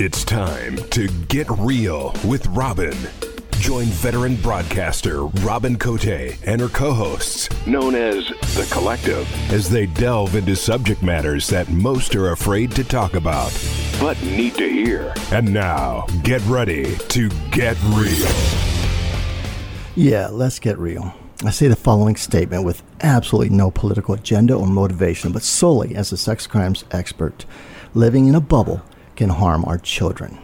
It's time to get real with Robin. Join veteran broadcaster Robin Cote and her co hosts, known as The Collective, as they delve into subject matters that most are afraid to talk about, but need to hear. And now, get ready to get real. Yeah, let's get real. I say the following statement with absolutely no political agenda or motivation, but solely as a sex crimes expert. Living in a bubble can harm our children.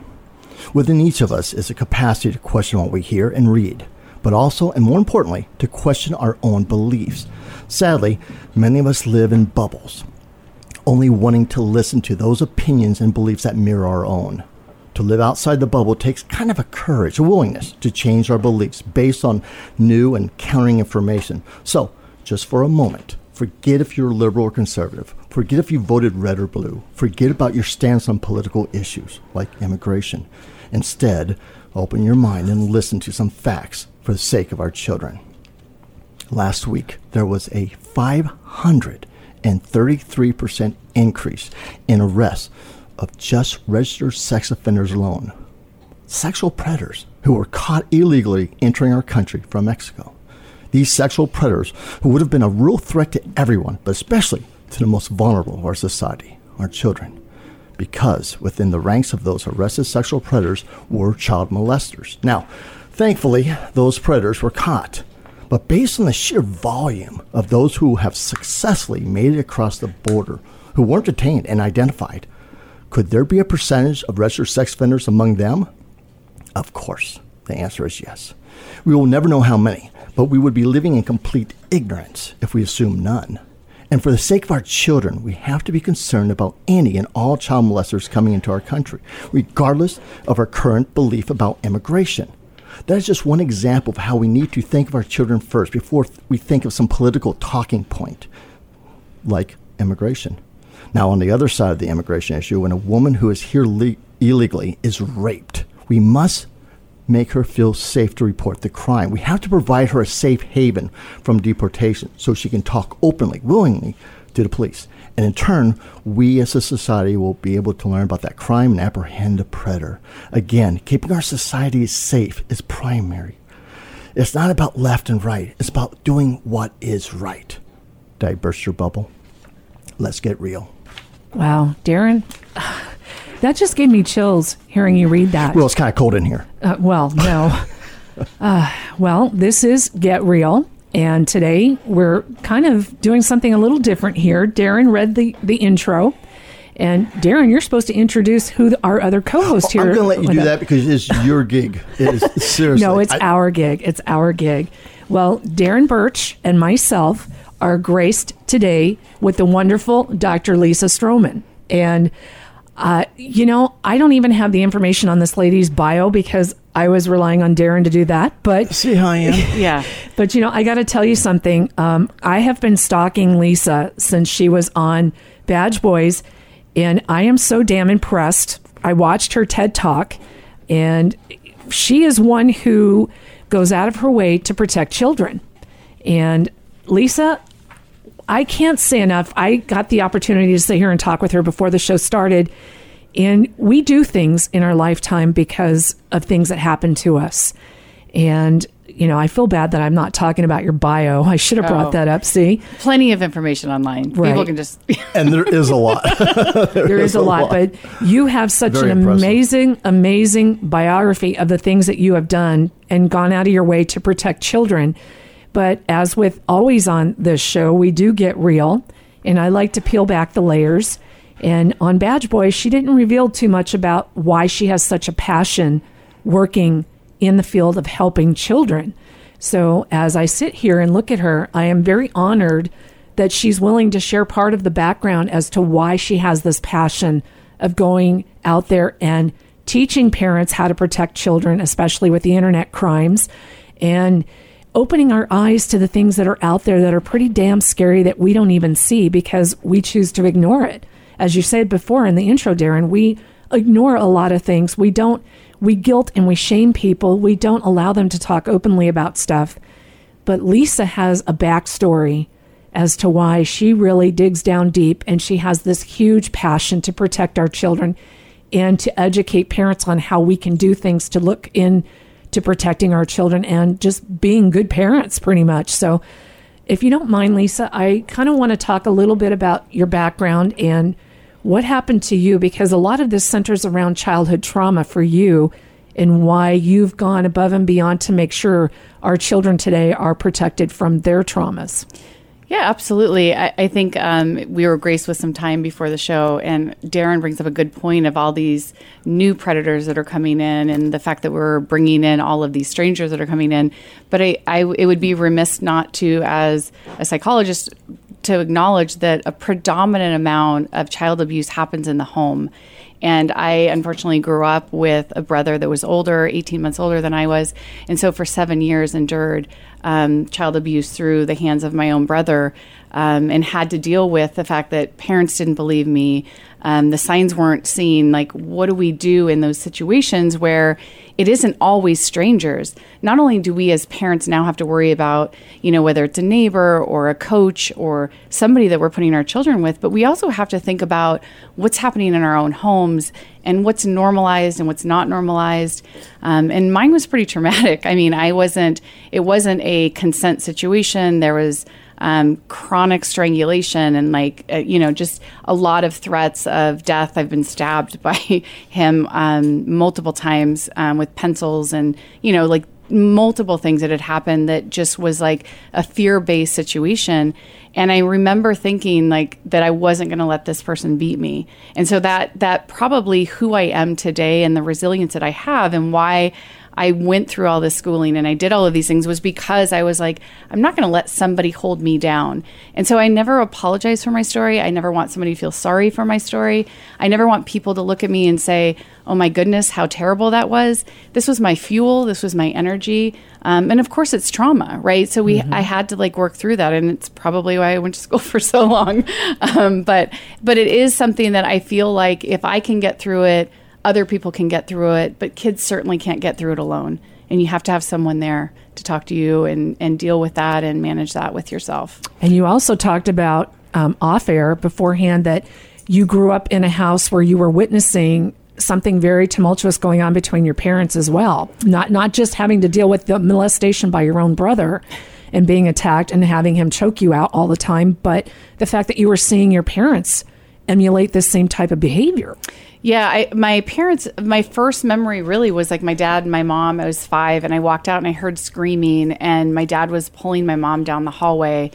Within each of us is a capacity to question what we hear and read, but also, and more importantly, to question our own beliefs. Sadly, many of us live in bubbles, only wanting to listen to those opinions and beliefs that mirror our own. To live outside the bubble takes kind of a courage, a willingness to change our beliefs based on new and countering information. So, just for a moment, forget if you're liberal or conservative. Forget if you voted red or blue. Forget about your stance on political issues like immigration. Instead, open your mind and listen to some facts for the sake of our children. Last week, there was a 533% increase in arrests of just registered sex offenders alone. Sexual predators who were caught illegally entering our country from Mexico. These sexual predators who would have been a real threat to everyone, but especially to the most vulnerable of our society, our children because within the ranks of those arrested sexual predators were child molesters. Now, thankfully, those predators were caught. But based on the sheer volume of those who have successfully made it across the border, who weren't detained and identified, could there be a percentage of registered sex offenders among them? Of course. The answer is yes. We will never know how many, but we would be living in complete ignorance if we assume none. And for the sake of our children, we have to be concerned about any and all child molesters coming into our country, regardless of our current belief about immigration. That is just one example of how we need to think of our children first before we think of some political talking point, like immigration. Now, on the other side of the immigration issue, when a woman who is here le- illegally is raped, we must make her feel safe to report the crime. We have to provide her a safe haven from deportation so she can talk openly, willingly to the police. And in turn, we as a society will be able to learn about that crime and apprehend the predator. Again, keeping our society safe is primary. It's not about left and right, it's about doing what is right. Did I burst your bubble? Let's get real. Wow, Darren. That just gave me chills hearing you read that. Well, it's kind of cold in here. Uh, well, no. uh, well, this is Get Real. And today we're kind of doing something a little different here. Darren read the, the intro. And Darren, you're supposed to introduce who the, our other co-host here. I'm going to let you do that because it's your gig. It is seriously. no, it's I, our gig. It's our gig. Well, Darren Birch and myself are graced today with the wonderful Dr. Lisa Strohman. And uh, you know, I don't even have the information on this lady's bio because I was relying on Darren to do that. But see how I am. yeah. But you know, I got to tell you something. Um, I have been stalking Lisa since she was on Badge Boys, and I am so damn impressed. I watched her TED Talk, and she is one who goes out of her way to protect children. And Lisa, I can't say enough. I got the opportunity to sit here and talk with her before the show started. And we do things in our lifetime because of things that happen to us. And, you know, I feel bad that I'm not talking about your bio. I should have brought oh, that up. See? Plenty of information online. Right. People can just. and there is a lot. there, there is, is, a lot, lot, But you have such Very an impressive. amazing, amazing biography of the things that you have done and gone out of your way to protect children but as with always on this show, we do get real, and I like to peel back the layers. And on Badge Boy, she didn't reveal too much about why she has such a passion working in the field of helping children. So as I sit here and look at her, I am very honored that she's willing to share part of the background as to why she has this passion of going out there and teaching parents how to protect children, especially with the internet crimes. And opening our eyes to the things that are out there that are pretty damn scary that we don't even see because we choose to ignore it. As you said before in the intro, Darren, we ignore a lot of things. We don't, we guilt and we shame people. We don't allow them to talk openly about stuff. But Lisa has a backstory as to why she really digs down deep and she has this huge passion to protect our children and to educate parents on how we can do things to look in to protecting our children and just being good parents pretty much. So if you don't mind Lisa, I kind of want to talk a little bit about your background and what happened to you because a lot of this centers around childhood trauma for you and why you've gone above and beyond to make sure our children today are protected from their traumas. Yeah, absolutely. I, I think um, we were graced with some time before the show, and Darren brings up a good point of all these new predators that are coming in, and the fact that we're bringing in all of these strangers that are coming in. But I, I it would be remiss not to, as a psychologist, to acknowledge that a predominant amount of child abuse happens in the home. And I unfortunately grew up with a brother that was older, 18 months older than I was. And so for seven years endured um, child abuse through the hands of my own brother um, and had to deal with the fact that parents didn't believe me. Um, the signs weren't seen. Like, what do we do in those situations where it isn't always strangers? Not only do we as parents now have to worry about, you know, whether it's a neighbor or a coach or somebody that we're putting our children with, but we also have to think about what's happening in our own homes and what's normalized and what's not normalized. Um, and mine was pretty traumatic. I mean, I wasn't, it wasn't a consent situation. There was, um, chronic strangulation and like uh, you know just a lot of threats of death. I've been stabbed by him um, multiple times um, with pencils and you know like multiple things that had happened that just was like a fear based situation. And I remember thinking like that I wasn't going to let this person beat me. And so that that probably who I am today and the resilience that I have and why I went through all this schooling and I did all of these things was because I was like, I'm not going to let somebody hold me down. And so I never apologize for my story. I never want somebody to feel sorry for my story. I never want people to look at me and say, oh my goodness, how terrible that was. This was my fuel. This was my energy. Um, and of course, it's trauma, right? So we, mm-hmm. I had to like work through that, and it's probably why I went to school for so long. Um, but, but it is something that I feel like if I can get through it, other people can get through it, but kids certainly can't get through it alone. And you have to have someone there to talk to you and, and deal with that and manage that with yourself. And you also talked about um, off air beforehand that you grew up in a house where you were witnessing something very tumultuous going on between your parents as well. Not not just having to deal with the molestation by your own brother and being attacked and having him choke you out all the time, but the fact that you were seeing your parents emulate this same type of behavior. Yeah, I, my parents, my first memory really was like my dad and my mom. I was five, and I walked out and I heard screaming, and my dad was pulling my mom down the hallway,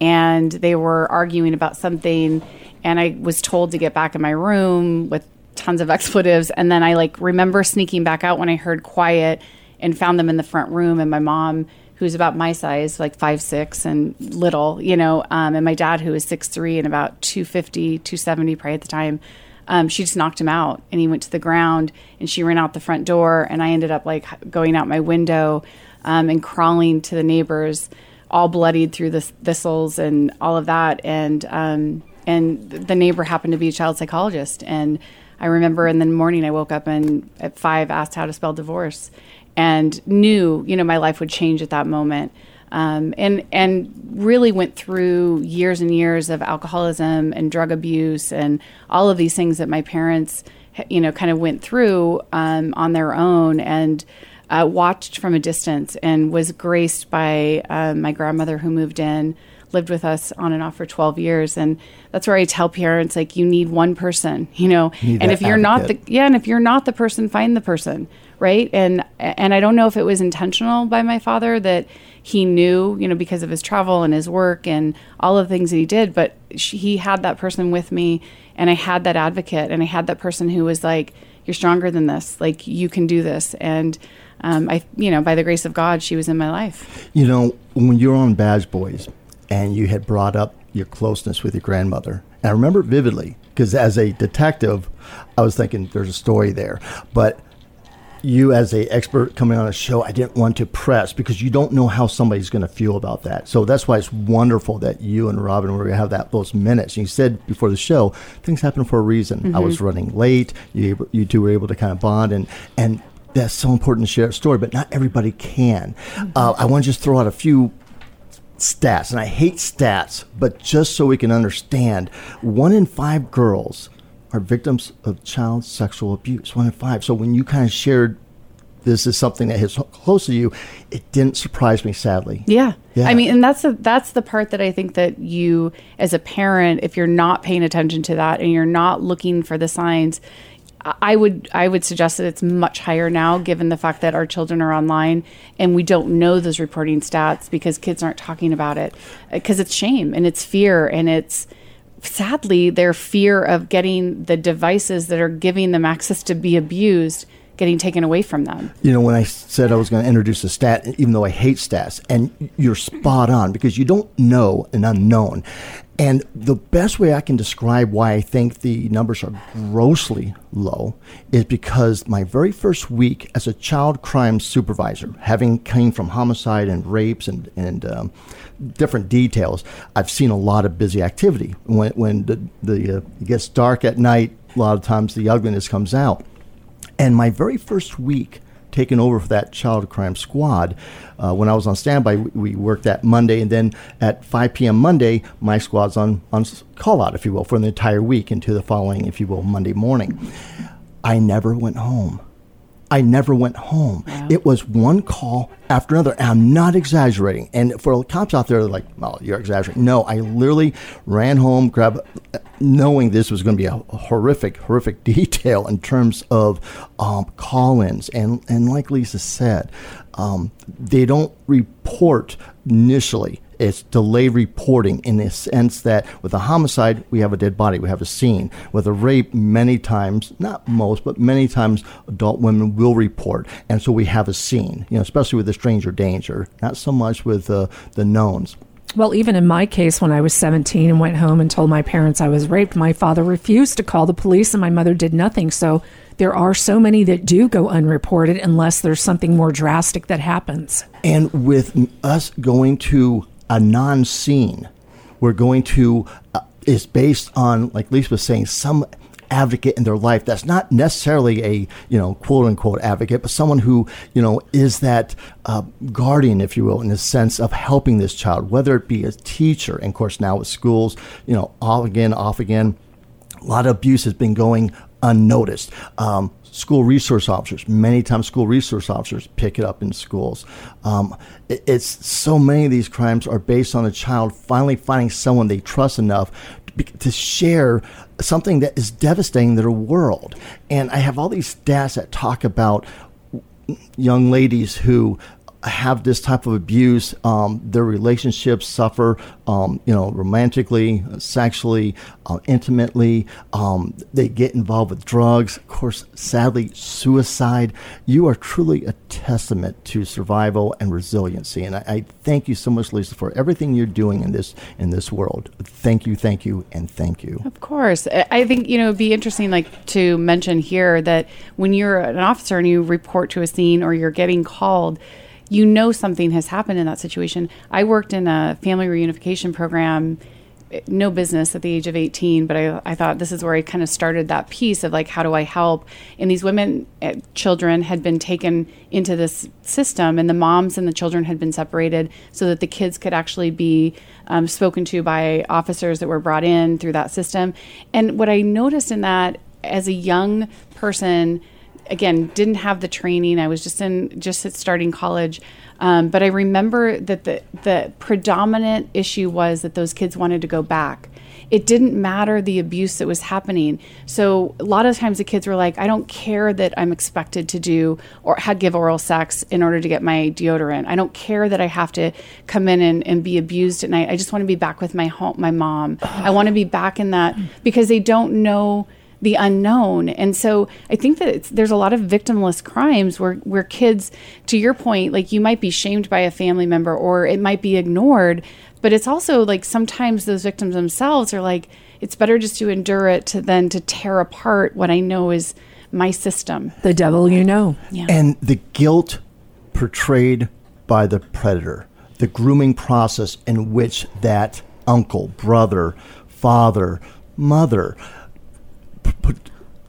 and they were arguing about something, and I was told to get back in my room with tons of expletives, and then I like remember sneaking back out when I heard quiet, and found them in the front room, and my mom who's about my size, like five six and little, you know, um, and my dad who was six three and about 250, 270 probably at the time um, she just knocked him out and he went to the ground and she ran out the front door and i ended up like going out my window um, and crawling to the neighbors all bloodied through the thistles and all of that. And um, and the neighbor happened to be a child psychologist. And i remember in the morning i woke up and at five asked how to spell divorce and knew you know my life would change at that moment um, and and really went through years and years of alcoholism and drug abuse and all of these things that my parents, you know, kind of went through um, on their own and. Uh, watched from a distance and was graced by um, my grandmother who moved in lived with us on and off for 12 years and that's where i tell parents like you need one person you know and if you're advocate. not the yeah and if you're not the person find the person right and and i don't know if it was intentional by my father that he knew, you know, because of his travel and his work and all of the things that he did. But she, he had that person with me, and I had that advocate, and I had that person who was like, "You're stronger than this. Like you can do this." And um, I, you know, by the grace of God, she was in my life. You know, when you were on Bad Boys, and you had brought up your closeness with your grandmother, and I remember vividly because as a detective, I was thinking there's a story there, but you as a expert coming on a show, I didn't want to press because you don't know how somebody's going to feel about that. So that's why it's wonderful that you and Robin were going to have that those minutes. And you said before the show, things happen for a reason. Mm-hmm. I was mm-hmm. running late. You you two were able to kind of bond and and that's so important to share a story, but not everybody can. Mm-hmm. Uh, I want to just throw out a few stats, and I hate stats, but just so we can understand, one in five girls are victims of child sexual abuse. One in five. So when you kind of shared this is something that hits close to you, it didn't surprise me, sadly. Yeah. yeah. I mean, and that's the, that's the part that I think that you, as a parent, if you're not paying attention to that and you're not looking for the signs, I would I would suggest that it's much higher now, given the fact that our children are online and we don't know those reporting stats because kids aren't talking about it because it's shame and it's fear and it's sadly their fear of getting the devices that are giving them access to be abused getting taken away from them. You know, when I said I was going to introduce a stat, even though I hate stats, and you're spot on because you don't know an unknown. And the best way I can describe why I think the numbers are grossly low is because my very first week as a child crime supervisor, having came from homicide and rapes and, and um, different details, I've seen a lot of busy activity. When, when the, the, uh, it gets dark at night, a lot of times the ugliness comes out. And my very first week taking over for that child crime squad, uh, when I was on standby, we, worked that Monday, and then at 5 p.m. Monday, my squad's on, on call out, if you will, for the entire week into the following, if you will, Monday morning. I never went home. I never went home. Wow. It was one call after another. And I'm not exaggerating. And for the cops out there, like, well, you're exaggerating. No, I literally ran home, grabbed, knowing this was going to be a horrific, horrific detail in terms of um, call-ins. And and like Lisa said, um, they don't report initially it's delayed reporting in the sense that with a homicide, we have a dead body, we have a scene. With a rape, many times, not most, but many times, adult women will report. And so we have a scene, you know, especially with the stranger danger, not so much with uh, the knowns. Well, even in my case, when I was 17 and went home and told my parents I was raped, my father refused to call the police and my mother did nothing. So there are so many that do go unreported unless there's something more drastic that happens. And with us going to a non scene. We're going to, uh, is based on, like Lisa was saying, some advocate in their life that's not necessarily a you know quote unquote advocate but someone who you know is that uh, guardian if you will in the sense of helping this child whether it be a teacher and of course now with schools you know off again off again a lot of abuse has been going unnoticed um, school resource officers. Many times, school resource officers pick it up in schools. Um, it, it's so many of these crimes are based on a child finally finding someone they trust enough to, to share something that is devastating their world. And I have all these stats that talk about young ladies who have this type of abuse, um, their relationships suffer, um, you know, romantically, sexually, uh, intimately. Um, they get involved with drugs. Of course, sadly, suicide. You are truly a testament to survival and resiliency. And I, I thank you so much, Lisa, for everything you're doing in this in this world. Thank you, thank you, and thank you. Of course, I think you know it'd be interesting, like to mention here that when you're an officer and you report to a scene or you're getting called you know something has happened in that situation. I worked in a family reunification program, no business at the age of 18, but I, I thought this is where I kind of started that piece of like, how do I help? And these women, uh, children had been taken into this system, and the moms and the children had been separated so that the kids could actually be um, spoken to by officers that were brought in through that system. And what I noticed in that as a young person, again didn't have the training. I was just in just starting college. Um, but i remember that the the predominant issue was that those kids wanted to go back. It didn't matter the abuse that was happening. So a lot of times the kids were like i don't care that i'm expected to do or had give oral sex in order to get my deodorant. I don't care that i have to come in and, and be abused at night. I just want to be back with my home my mom. I want to be back in that because they don't know the unknown. And so I think that there's a lot of victimless crimes where, where kids, to your point, like you might be shamed by a family member or it might be ignored. But it's also like sometimes those victims themselves are like, it's better just to endure it to than to tear apart what I know is my system. The devil you know. Yeah. And the guilt portrayed by the predator, the grooming process in which that uncle, brother, father, mother,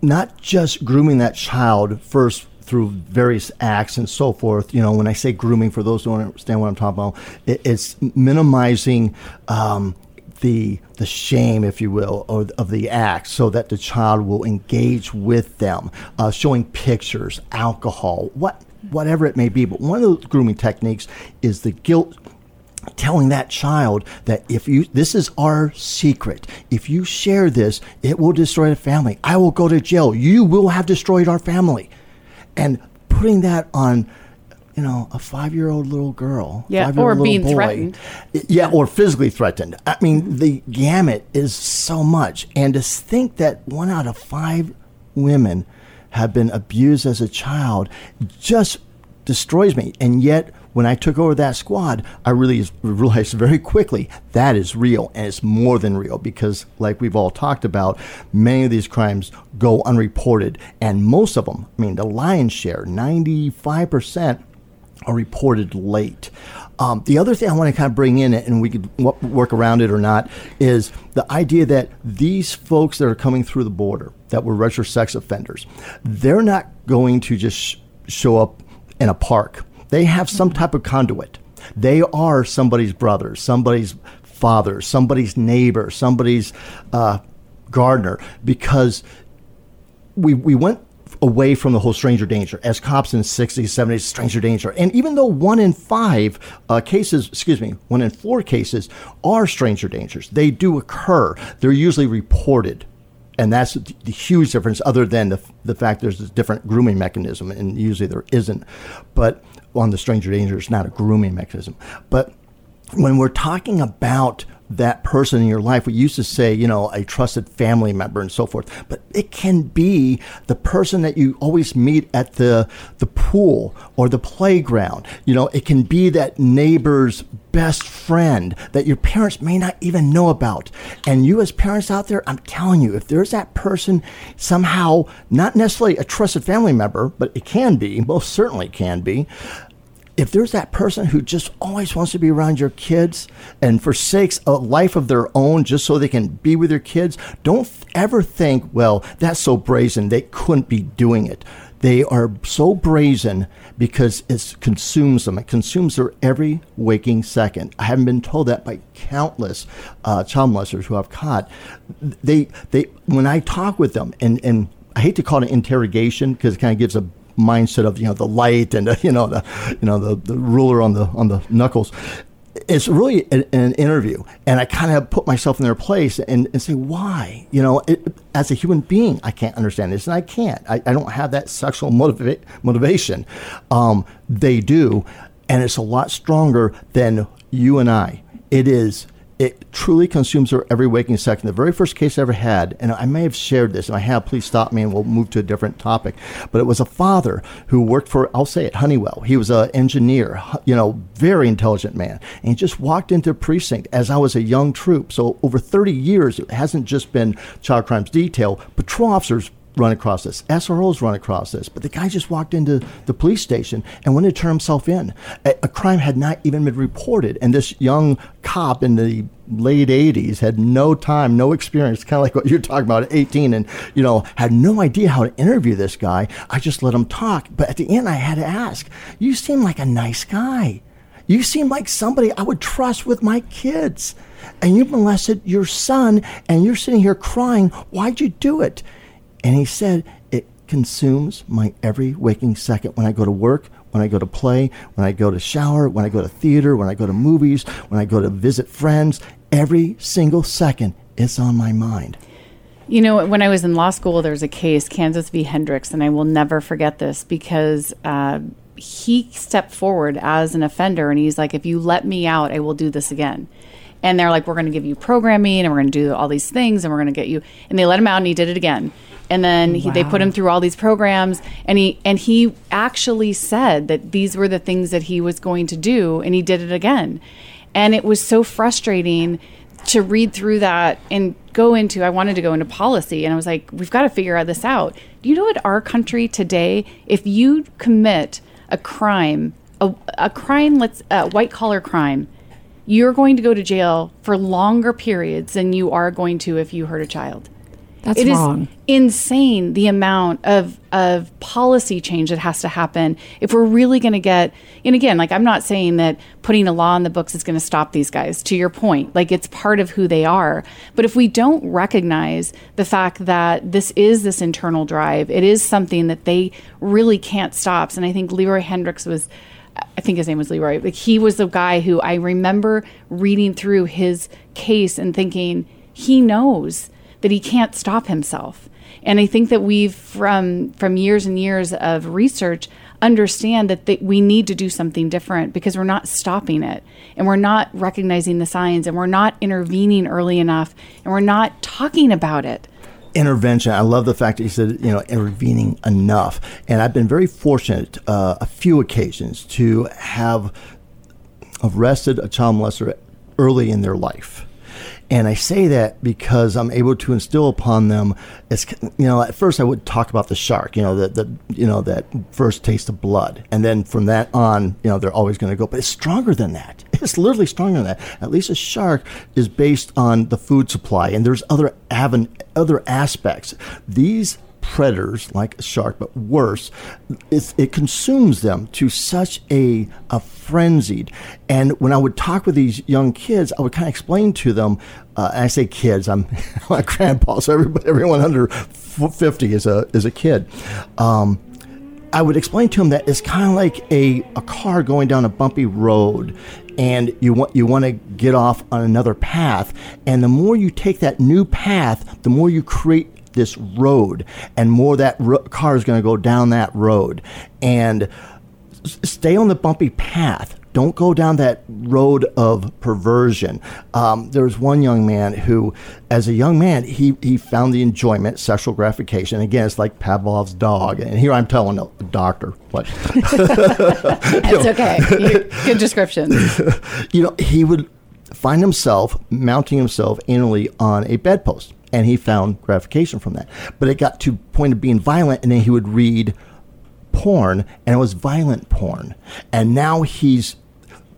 not just grooming that child first through various acts and so forth. You know, when I say grooming, for those who don't understand what I'm talking about, it, it's minimizing um, the the shame, if you will, or, of the act, so that the child will engage with them, uh, showing pictures, alcohol, what whatever it may be. But one of the grooming techniques is the guilt telling that child that if you this is our secret. If you share this it will destroy the family. I will go to jail. You will have destroyed our family. And putting that on you know, a five-year-old little girl, yeah, or being boy, threatened, yeah, or physically threatened. I mean, the gamut is so much, and to think that one out of five women have been abused as a child just destroys me. And yet, when I took over that squad, I really realized very quickly that is real and it's more than real because, like we've all talked about, many of these crimes go unreported. And most of them, I mean, the lion's share, 95%, are reported late. Um, the other thing I want to kind of bring in, and we could work around it or not, is the idea that these folks that are coming through the border that were registered sex offenders, they're not going to just sh- show up in a park they have some type of conduit. They are somebody's brother, somebody's father, somebody's neighbor, somebody's uh, gardener, because we, we went away from the whole stranger danger. As cops in the 60s 70s stranger danger. And even though one in five uh, cases excuse me one in four cases are stranger dangers they do occur. They're usually reported. And that's the huge difference other than the, the fact there's a different grooming mechanism and usually there isn't. But on the stranger danger is not a grooming mechanism. But when we're talking about that person in your life. We used to say, you know, a trusted family member and so forth, but it can be the person that you always meet at the the pool or the playground. You know, it can be that neighbor's best friend that your parents may not even know about. And you as parents out there, I'm telling you, if there's that person somehow not necessarily a trusted family member, but it can be, most certainly can be, if there's that person who just always wants to be around your kids and forsakes a life of their own just so they can be with your kids, don't ever think, well, that's so brazen, they couldn't be doing it. They are so brazen because it consumes them. It consumes their every waking second. I haven't been told that by countless uh, child molesters who I've caught. They, they, when I talk with them, and, and I hate to call it interrogation because it kind of gives a mindset of you know the light and you know the you know the, the ruler on the on the knuckles it's really an, an, interview and i kind of put myself in their place and, and say why? You know it, as a human being i can't understand this and i can't. I, I don't have that sexual motiva- motivation. Um, they do and it's a lot stronger than you and i. It is it truly consumes her every waking second. The very first case I ever had, and I may have shared this, and I have, please stop me and we'll move to a different topic. But it was a father who worked for, I'll say it, Honeywell. He was an engineer, you know, very intelligent man. And he just walked into precinct as I was a young troop. So over 30 years, it hasn't just been child crimes detail, patrol officers run across this. SROs run across this. But the guy just walked into the police station and wanted to turn himself in. A, a, crime had not even been reported. And this young cop in the late 80s had no time, no experience, kind of like what you're talking about at 18, and, you know, had no idea how to interview this guy. I just let him talk. But at the end, I had to ask, You seem like a nice guy. You seem like somebody I would trust with my kids. And you molested your son, and you're sitting here crying. Why'd you do it? And he said, It consumes my every waking second when I go to work, when I go to play, when I go to shower, when I go to theater, when I go to movies, when I go to visit friends. Every single second, it's on my mind. You know, when I was in law school, there was a case, Kansas v. Hendricks, and I will never forget this because uh, he stepped forward as an offender and he's like, if you let me out, I will do this again. And they're like, we're going to give you programming and we're going to do all these things and we're going to get you. And they let him out and he did it again and then he, wow. they put him through all these programs and he and he actually said that these were the things that he was going to do and he did it again and it was so frustrating to read through that and go into I wanted to go into policy and I was like we've got to figure this out. Do you know what our country today if you commit a crime a, a crime let's a white collar crime you're going to go to jail for longer periods than you are going to if you hurt a child That's it wrong. insane the amount of of policy change that has to happen if we're really going to get. And again, like I'm not saying that putting a law in the books is going to stop these guys. To your point, like it's part of who they are. But if we don't recognize the fact that this is this internal drive, it is something that they really can't stop. And I think Leroy Hendricks was. I think his name was Leroy. Like he was the guy who I remember reading through his case and thinking he knows that he can't stop himself. And I think that we've from from years and years of research understand that th- we need to do something different because we're not stopping it and we're not recognizing the signs and we're not intervening early enough and we're not talking about it intervention. I love the fact that you said, you know, intervening enough. And I've been very fortunate, uh, a few occasions, to have arrested a child molester early in their life. And I say that because I'm able to instill upon them. You know, at first I would talk about the shark, you know, that the you know that first taste of blood, and then from that on, you know, they're always going to go. But it's stronger than that. It's literally stronger than that. At least a shark is based on the food supply, and there's other aven- other aspects. These predators like a shark, but worse, it consumes them to such a, a frenzied. And when I would talk with these young kids, I would kind of explain to them, uh, I say kids, I'm my grandpa, so everybody, everyone under 50 is a, is a kid. Um, I would explain to them that it's kind of like a, a car going down a bumpy road and you want you want to get off on another path and the more you take that new path the more you create this road, and more that ro- car is going to go down that road. And s- stay on the bumpy path. Don't go down that road of perversion. Um, there was one young man who, as a young man, he, he found the enjoyment, sexual gratification. Again, it's like Pavlov's dog. And here I'm telling a doctor what. It's okay. Good description. you know, he would find himself mounting himself anally on a bedpost and he found gratification from that. But it got to point of being violent, and then he would read porn, and it was violent porn. And now he's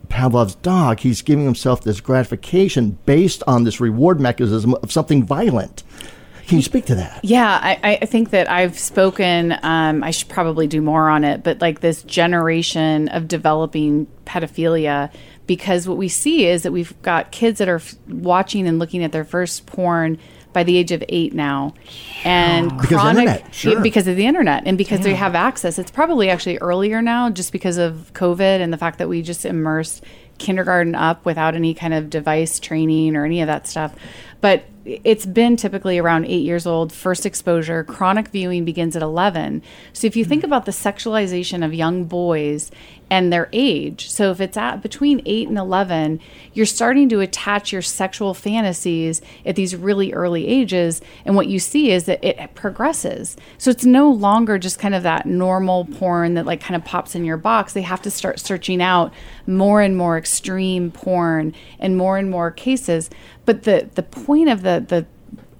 Pavlov's dog. He's giving himself this gratification based on this reward mechanism of something violent. Can you speak to that? Yeah, I, I think that I've spoken. Um, I should probably do more on it, but like this generation of developing pedophilia, because what we see is that we've got kids that are f- watching and looking at their first porn by the age of eight now, and because chronic of sure. because of the internet and because yeah. they have access. It's probably actually earlier now, just because of COVID and the fact that we just immersed kindergarten up without any kind of device training or any of that stuff. But it's been typically around eight years old, first exposure. Chronic viewing begins at 11. So if you think mm-hmm. about the sexualization of young boys and their age, so if it's at between 8 and 11, you're starting to attach your sexual fantasies at these really early ages. And what you see is that it progresses. So it's no longer just kind of that normal porn that like kind of pops in your box. They have to start searching out more and more extreme porn and more and more cases. But the the point of the the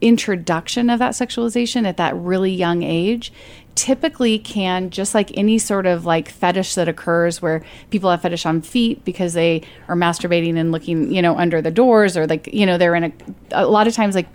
introduction of that sexualization at that really young age typically can just like any sort of like fetish that occurs where people have fetish on feet because they are masturbating and looking you know under the doors or like you know they're in a a lot of times like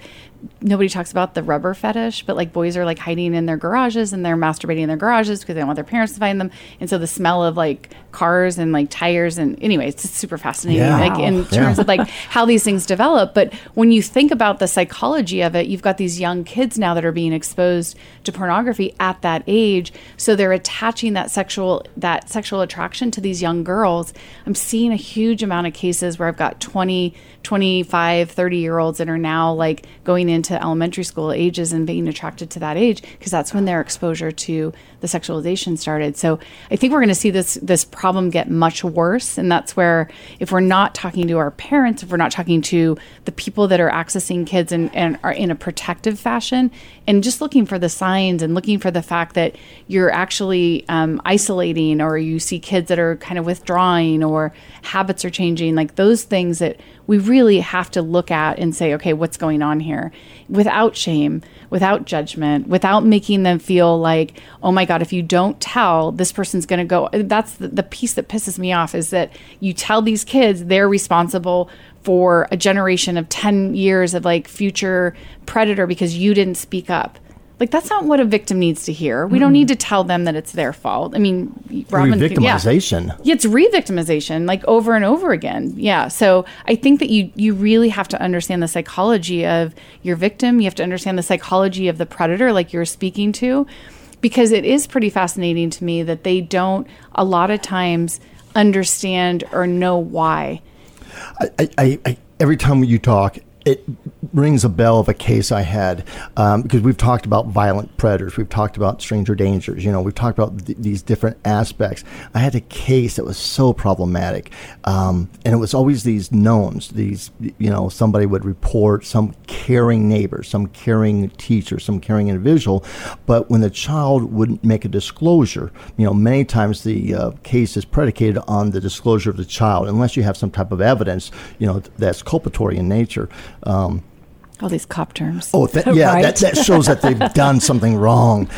nobody talks about the rubber fetish, but like boys are like hiding in their garages and they're masturbating in their garages because they don't want their parents to find them. And so the smell of like cars and like tires and anyway, it's super fascinating. Yeah. Like in terms yeah. of like how these things develop. But when you think about the psychology of it, you've got these young kids now that are being exposed to pornography at that age. So they're attaching that sexual that sexual attraction to these young girls. I'm seeing a huge amount of cases where I've got 20, 25, 30 year olds that are now like going into elementary school ages and being attracted to that age because that's when their exposure to the sexualization started. So I think we're going to see this this problem get much worse, and that's where if we're not talking to our parents, if we're not talking to the people that are accessing kids and, and are in a protective fashion, and just looking for the signs and looking for the fact that you're actually um, isolating or you see kids that are kind of withdrawing or habits are changing, like those things that we really have to look at and say, okay, what's going on here without shame, without judgment, without making them feel like, oh my God, if you don't tell, this person's going to go. That's the, the piece that pisses me off is that you tell these kids they're responsible for a generation of 10 years of like future predator because you didn't speak up like that's not what a victim needs to hear. We don't need to tell them that it's their fault. I mean, re-victimization. Yeah. yeah, it's re-victimization, like over and over again. Yeah. So I think that you you really have to understand the psychology of your victim. You have to understand the psychology of the predator, like you're speaking to, because it is pretty fascinating to me that they don't a lot of times understand or know why. I, I, I every time you talk, it rings a bell of a case I had um, because we've talked about violent predators, we've talked about stranger dangers, you know, we've talked about th- these different aspects. I had a case that was so problematic, um, and it was always these knowns. These, you know, somebody would report some caring neighbor, some caring teacher, some caring individual, but when the child wouldn't make a disclosure, you know, many times the uh, case is predicated on the disclosure of the child, unless you have some type of evidence, you know, that's culpatory in nature. Um, all these cop terms. Oh, th- yeah, right? that, that shows that they've done something wrong.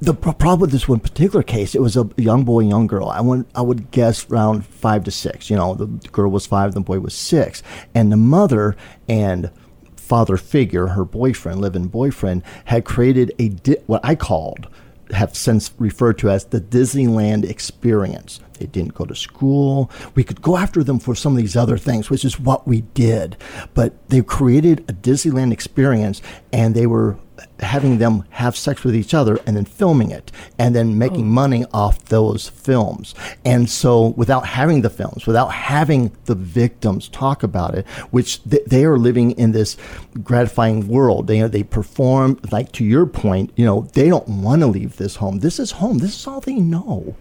The problem with this one particular case, it was a young boy, young girl. I would, I would guess around five to six. You know, the girl was five, the boy was six, and the mother and father figure, her boyfriend, live-in boyfriend, had created a di- what I called have since referred to as the Disneyland experience. They didn't go to school. We could go after them for some of these other things, which is what we did. But they created a Disneyland experience and they were having them have sex with each other and then filming it and then making oh. money off those films. And so without having the films, without having the victims talk about it, which th- they are living in this gratifying world. They, they perform, like to your point, you know, they don't want to leave this home. This is home. This is all they know.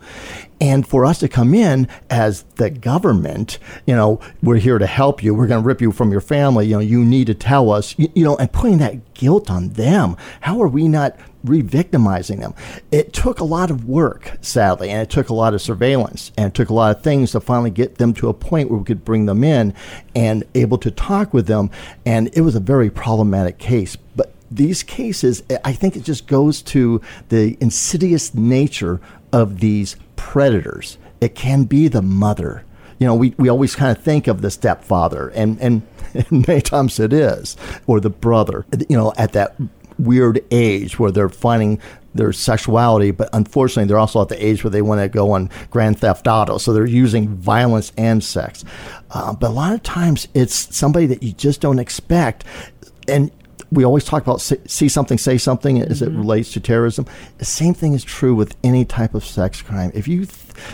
And for us to come in as the government, you know, we're here to help you. We're going to rip you from your family. You know, you need to tell us, you, you know, and putting that guilt on them. How are we not re-victimizing them? It took a lot of work, sadly, and it took a lot of surveillance and it took a lot of things to finally get them to a point where we could bring them in and able to talk with them. And it was a very problematic case. But these cases, I think it just goes to the insidious nature of these predators. It can be the mother. You know, we, we always kind of think of the stepfather, and, and, and many times it is, or the brother, you know, at that weird age where they're finding their sexuality, but unfortunately, they're also at the age where they want to go on Grand Theft Auto. So they're using violence and sex. Uh, but a lot of times, it's somebody that you just don't expect. And we always talk about see something, say something as mm-hmm. it relates to terrorism. The same thing is true with any type of sex crime. If you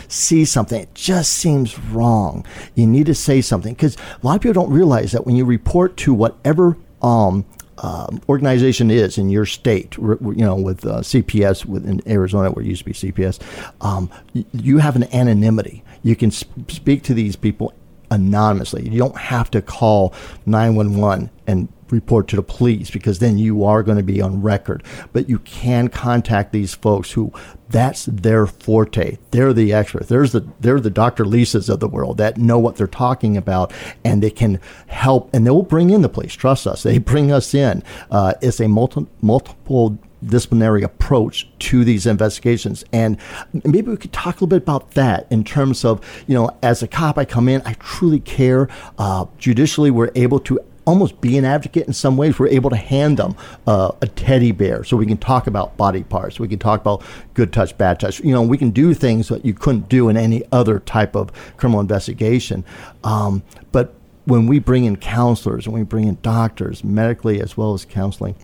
see something, it just seems wrong. You need to say something because a lot of people don't realize that when you report to whatever um, uh, organization is in your state, you know, with uh, CPS within Arizona, where it used to be CPS, um, you have an anonymity. You can sp- speak to these people anonymously. You don't have to call 911 and report to the police because then you are going to be on record. But you can contact these folks who that's their forte. They're the experts. There's the they're the Dr. Lisas of the world that know what they're talking about and they can help and they'll bring in the police. Trust us. They bring us in. Uh, it's a multi, multiple disciplinary approach to these investigations. And maybe we could talk a little bit about that in terms of, you know, as a cop, I come in, I truly care. Uh, judicially, we're able to almost be an advocate in some ways. We're able to hand them uh, a teddy bear so we can talk about body parts. We can talk about good touch, bad touch. You know, we can do things that you couldn't do in any other type of criminal investigation. Um, but when we bring in counselors and we bring in doctors, medically as well as counseling,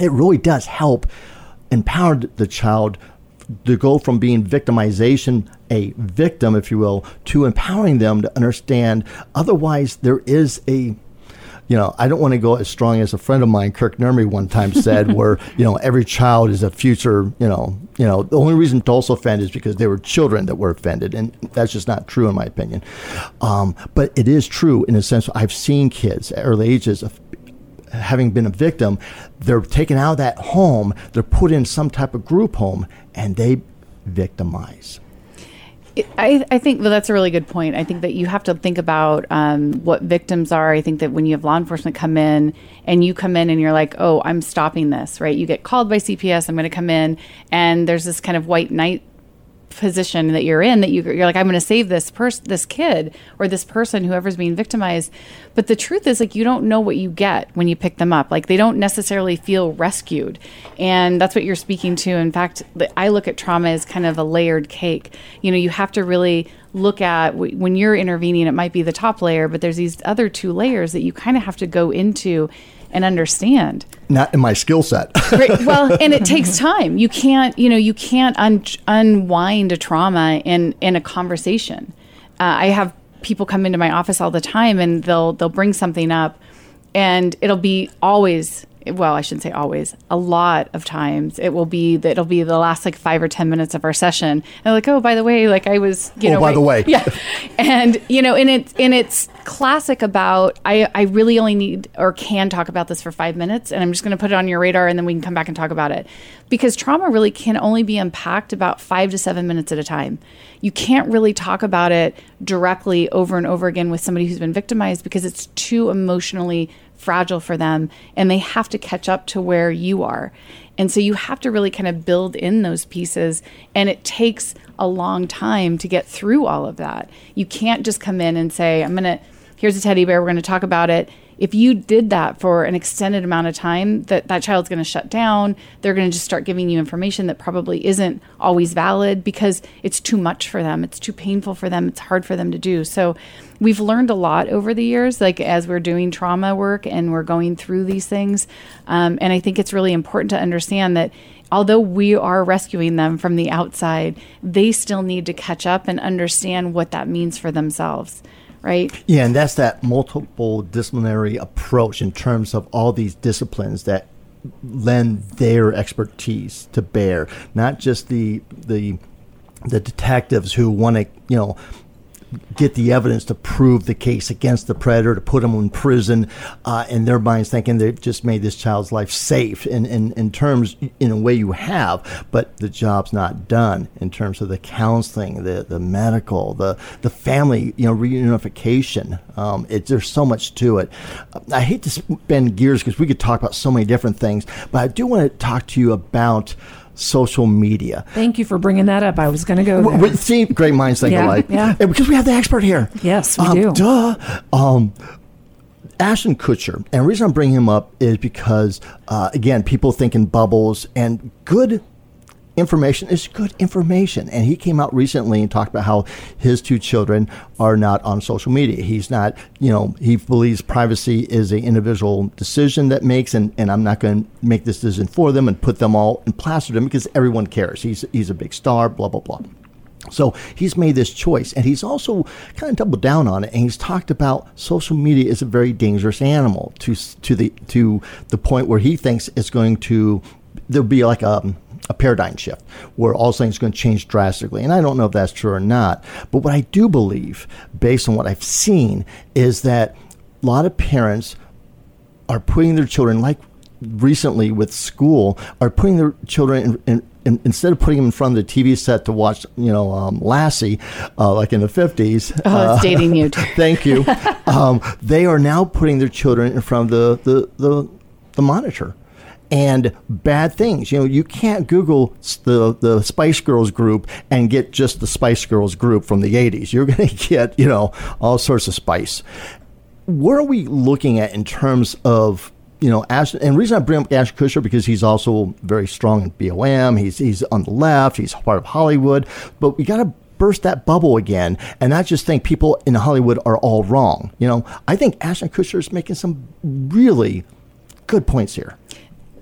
it really does help empower the child to go from being victimization, a victim, if you will, to empowering them to understand. Otherwise, there is a you know, I don't want to go as strong as a friend of mine, Kirk Nermy, one time said, where you know every child is a future. You know, you know the only reason Tulsa offended is because they were children that were offended, and that's just not true in my opinion. Um, but it is true in a sense. I've seen kids at early ages of having been a victim, they're taken out of that home, they're put in some type of group home, and they victimize. I, I think well, that's a really good point. I think that you have to think about um, what victims are. I think that when you have law enforcement come in and you come in and you're like, oh, I'm stopping this, right? You get called by CPS, I'm going to come in, and there's this kind of white knight position that you're in that you, are like i'm going to save this person this kid or this person whoever's being victimized. But the truth is like you don't know what you get when you pick them up. Like they don't necessarily feel rescued. And that's what you're speaking to. In fact i look at trauma as kind of a layered cake. You know you have to really look at when you're intervening it might be the top layer but there's these other two layers that you kind of have to go into and understand. Not in my skill set. right. well, and it takes time. You can't, you know, you can't un- unwind a trauma in in a conversation. Uh, I have people come into my office all the time, and they'll they'll bring something up, and it'll be always well, I shouldn't say always, a lot of times it will be that it'll be the last like five or 10 minutes of our session. And like, oh, by the way, like I was, you oh, know, by right, the way. Yeah. and, you know, and it's, and it's classic about, I, I really only need or can talk about this for five minutes and I'm just going to put it on your radar and then we can come back and talk about it. Because trauma really can only be unpacked about five to seven minutes at a time. You can't really talk about it directly over and over again with somebody who's been victimized because it's too emotionally fragile for them and they have to catch up to where you are. And so you have to really kind of build in those pieces and it takes a long time to get through all of that. You can't just come in and say, I'm going to here's a teddy bear, we're going to talk about it. If you did that for an extended amount of time that that child's going to shut down. They're going to just start giving you information that probably isn't always valid because it's too much for them. It's too painful for them. It's hard for them to do. So we've learned a lot over the years like as we're doing trauma work and we're going through these things um, and i think it's really important to understand that although we are rescuing them from the outside they still need to catch up and understand what that means for themselves right? Yeah, and that's that multiple disciplinary approach in terms of all these disciplines that lend their expertise to bear, not just the the the detectives who want to, you know, get the evidence to prove the case against the predator, to put them in prison, uh, in their minds thinking they've just made this child's life safe in, in, in terms, in a way you have, but the job's not done in terms of the counseling, the, the medical, the, the family, you know, reunification. Um, it, there's so much to it. I hate to spend gears because we could talk about so many different things, but I do want to talk to you about social media. Thank you for bringing that up. I was going to go there. We, see, great minds think yeah, alike. Yeah. And because we have the expert here. Yes, we um, do. Duh. Um, Ashton Kutcher, and the reason I'm bringing him up is because, uh, again, people think in bubbles, and good information is good information. And he came out recently and talked about how his two children are not on social media. He's not, you know, he believes privacy is an individual decision that makes, and, and I'm not going to make this decision for them and put them all and plaster them because everyone cares. He's, he's a big star, blah, blah, blah. So he's made this choice, and he's also kind of doubled down on it. And he's talked about social media is a very dangerous animal to to the to the point where he thinks it's going to there'll be like a a paradigm shift where all things are going to change drastically. And I don't know if that's true or not. But what I do believe, based on what I've seen, is that a lot of parents are putting their children, like recently with school, are putting their children in, in instead of putting them in front of the TV set to watch, you know, um, Lassie, uh, like in the 50s. Oh, it's uh, dating you. thank you. um, they are now putting their children in front of the, the, the, the monitor and bad things. You know, you can't Google the the Spice Girls group and get just the Spice Girls group from the '80s. You're going to get you know all sorts of spice. What are we looking at in terms of you know, Ash, and reason I bring up Ash Kutcher because he's also very strong in BOM. He's he's on the left. He's part of Hollywood, but we got to burst that bubble again and not just think people in Hollywood are all wrong. You know, I think Ashton Kutcher is making some really good points here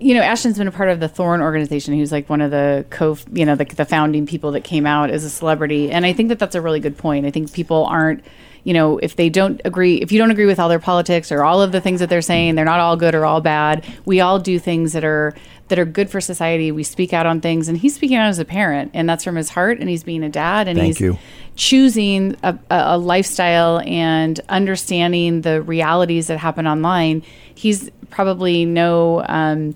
you know, Ashton's been a part of the Thorn organization. Was like one of the co, you know, the, the founding people that came out as a celebrity. And I think that that's a really good point. I think people aren't, you know, if they don't agree, if you don't agree with all their politics or all of the things that they're saying, they're not all good or all bad. We all do things that are that are good for society. We speak out on things, and he's speaking out as a parent, and that's from his heart. And he's being a dad, and Thank he's you. choosing a, a lifestyle and understanding the realities that happen online. He's probably no. Um,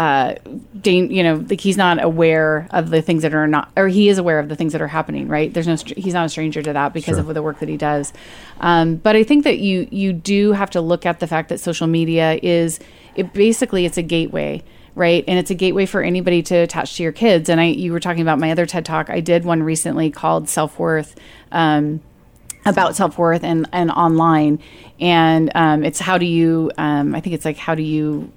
uh, you know, like he's not aware of the things that are not, or he is aware of the things that are happening, right? There's no, he's not a stranger to that because sure. of the work that he does. Um, but I think that you you do have to look at the fact that social media is, it basically it's a gateway right and it's a gateway for anybody to attach to your kids and i you were talking about my other ted talk i did one recently called self-worth um, about self-worth and, and online and um, it's how do you um, i think it's like how do you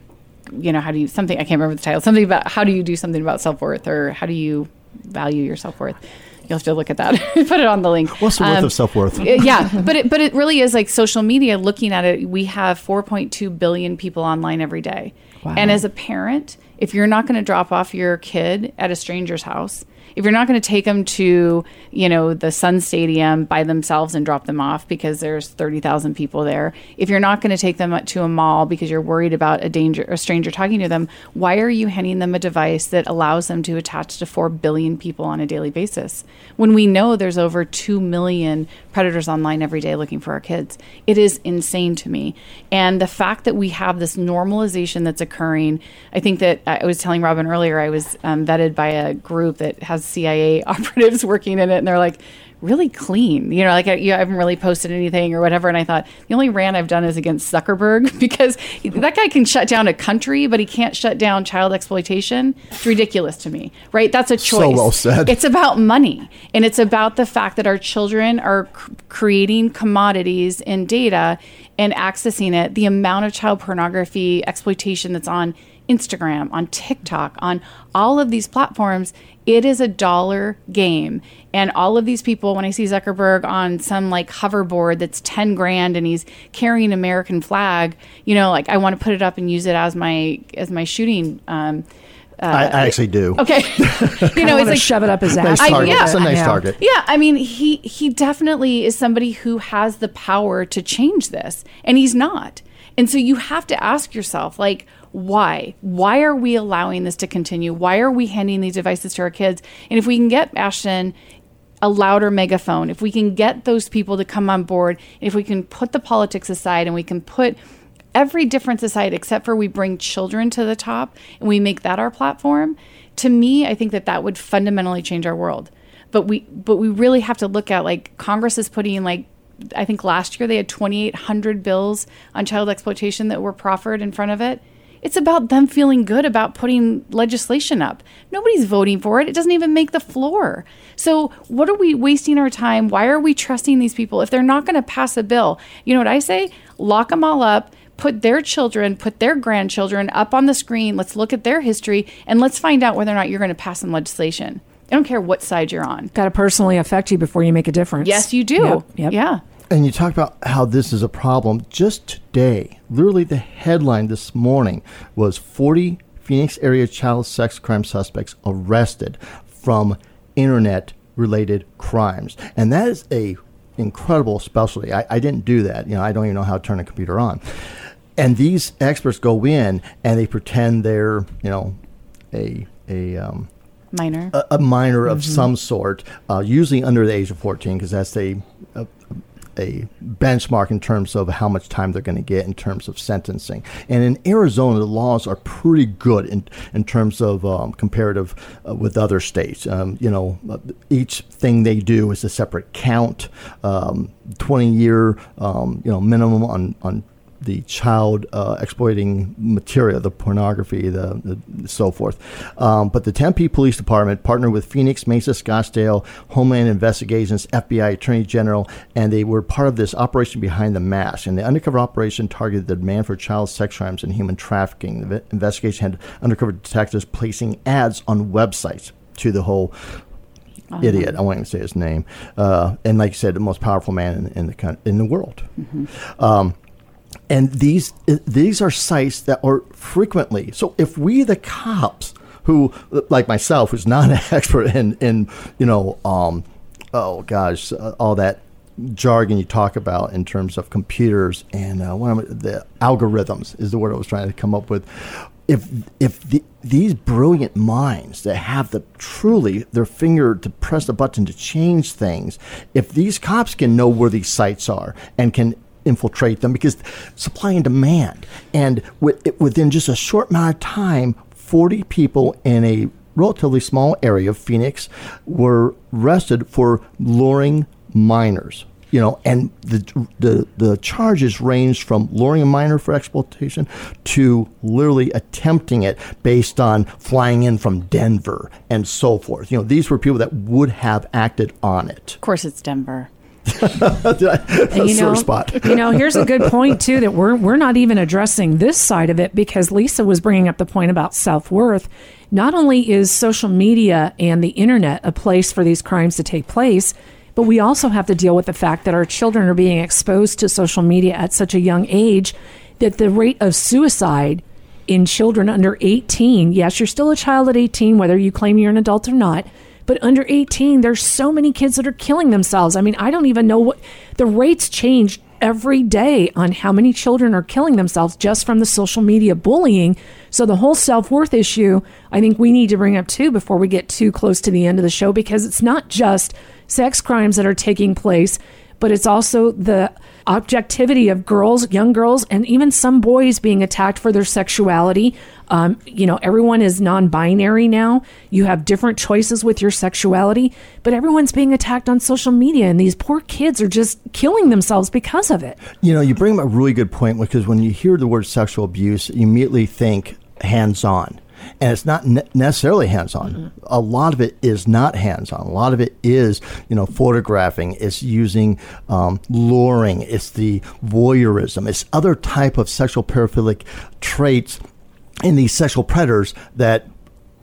you know, how do you something I can't remember the title. Something about how do you do something about self worth or how do you value your self worth. You'll have to look at that. Put it on the link. What's the um, worth of self worth? yeah, but it, but it really is like social media. Looking at it, we have 4.2 billion people online every day, wow. and as a parent, if you're not going to drop off your kid at a stranger's house, if you're not going to take them to, you know, the Sun Stadium by themselves and drop them off because there's 30,000 people there, if you're not going to take them to a mall because you're worried about a danger a stranger talking to them, why are you handing them a device that allows them to attach to 4 billion people on a daily basis? When we know there's over 2 million predators online every day looking for our kids. It is insane to me. And the fact that we have this normalization that's occurring, I think that I was telling Robin earlier, I was um, vetted by a group that has CIA operatives working in it, and they're like, really clean. You know, like I, you haven't really posted anything or whatever. And I thought the only rant I've done is against Zuckerberg because that guy can shut down a country, but he can't shut down child exploitation. It's ridiculous to me, right? That's a choice. So well said. It's about money, and it's about the fact that our children are c- creating commodities in data and accessing it. The amount of child pornography exploitation that's on Instagram, on TikTok, on all of these platforms, it is a dollar game. And all of these people, when I see Zuckerberg on some like hoverboard that's 10 grand and he's carrying an American flag, you know, like I want to put it up and use it as my, as my shooting, um, uh, I, I, actually do. Okay, you know, it's like shove it up his ass. Nice target. I, yeah. It's a nice yeah. target. Yeah, I mean, he he definitely is somebody who has the power to change this, and he's not. And so you have to ask yourself, like, why? Why are we allowing this to continue? Why are we handing these devices to our kids? And if we can get Ashton a louder megaphone, if we can get those people to come on board, if we can put the politics aside and we can put every difference aside except for we bring children to the top and we make that our platform, to me, I think that that would fundamentally change our world. But we but we really have to look at like Congress is putting like I think last year they had 2800 bills on child exploitation that were proffered in front of it it's about them feeling good about putting legislation up. Nobody's voting for it. It doesn't even make the floor. So, what are we wasting our time? Why are we trusting these people if they're not going to pass a bill? You know what I say? Lock them all up put their children, put their grandchildren up on the screen. Let's look at their history and let's find out whether or not you're going to pass some legislation. I don't care what side you're on. Got to personally affect you before you make a difference. Yes, you do. Yep. Yep. Yeah. And you talk about how this is a problem. Just today, literally the headline this morning was 40 Phoenix area child sex crime suspects arrested from internet related crimes. And that is a incredible specialty. I, I didn't do that. You know, I don't even know how to turn a computer on. And these experts go in and they pretend they're, you know, a a um, minor, a, a minor mm-hmm. of some sort, uh, usually under the age of fourteen, because that's a, a benchmark in terms of how much time they're going to get in terms of sentencing. And in Arizona, the laws are pretty good in, in terms of um, comparative uh, with other states. Um, you know, uh, each thing they do is a separate count, um, 20 year, um, you know, minimum on, on the child uh, exploiting material, the pornography, the, the so forth. Um, but the Tempe Police Department partnered with Phoenix, Mesa, Scottsdale, Homeland Investigations, FBI, Attorney General, and they were part of this operation behind the mask. And the undercover operation targeted the demand for child sex crimes and human trafficking. The investigation had undercover detectives placing ads on websites to the whole uh-huh. idiot. I won't even say his name. Uh, and like you said, the most powerful man in, in the in the world. Mm-hmm. Um, and these these are sites that are frequently so if we the cops who like myself who's not an expert in in you know um, oh gosh uh, all that jargon you talk about in terms of computers and uh, the algorithms is the word I was trying to come up with. If if the, these brilliant minds that have the truly their finger to press the button to change things, if these cops can know where these sites are and can infiltrate them because supply and demand. And within just a short amount of time, 40 people in a relatively small area of Phoenix were arrested for luring minors you know, and the, the the charges ranged from luring a minor for exploitation to literally attempting it based on flying in from Denver and so forth. You know, these were people that would have acted on it. Of course, it's Denver. you know, spot. you know, here's a good point too that we're we're not even addressing this side of it because Lisa was bringing up the point about self worth. Not only is social media and the internet a place for these crimes to take place, but we also have to deal with the fact that our children are being exposed to social media at such a young age that the rate of suicide in children under 18, yes, you're still a child at 18, whether you claim you're an adult or not, but under 18, there's so many kids that are killing themselves. I mean, I don't even know what the rates change every day on how many children are killing themselves just from the social media bullying. So the whole self-worth issue, I think we need to bring up too before we get too close to the end of the show because it's not just sex crimes that are taking place, but it's also the objectivity of girls, young girls, and even some boys being attacked for their sexuality. Um, you know, everyone is non binary now. You have different choices with your sexuality, but everyone's being attacked on social media, and these poor kids are just killing themselves because of it. You know, you bring up a really good point because when you hear the word sexual abuse, you immediately think hands on and it's not ne- necessarily hands-on. Mm-hmm. A lot of it is not hands-on. A lot of it is, you know, photographing. It's using um, luring. It's the voyeurism. It's other type of sexual paraphilic traits in these sexual predators that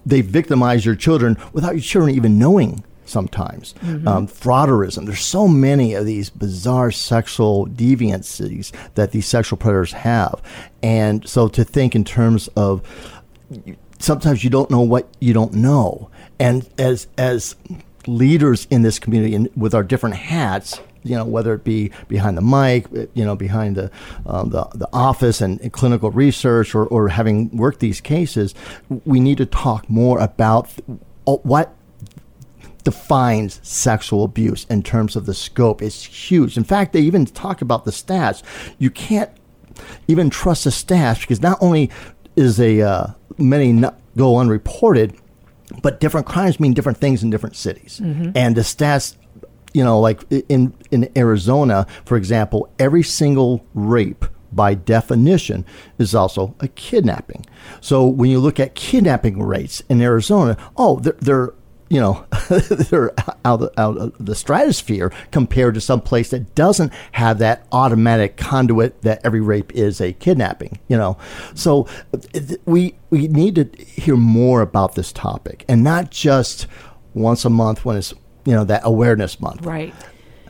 they victimize your children without your children even knowing sometimes. Mm-hmm. Um, frotteurism. There's so many of these bizarre sexual deviancies that these sexual predators have. And so to think in terms of sometimes you don't know what you don't know. And as as leaders in this community and with our different hats, you know, whether it be behind the mic, you know, behind the um, the, the office and, and, clinical research, or, or having worked these cases, we need to talk more about what defines sexual abuse in terms of the scope. It's huge. In fact, they even talk about the stats. You can't even trust the stats because not only is a uh, many not go unreported, but different crimes mean different things in different cities. Mm-hmm. And the stats, you know, like in in Arizona, for example, every single rape by definition is also a kidnapping. So when you look at kidnapping rates in Arizona, oh, they're, they're you know, they're out out of the stratosphere compared to some place that doesn't have that automatic conduit that every rape is a kidnapping. You know, so we we need to hear more about this topic and not just once a month when it's you know that awareness month. Right.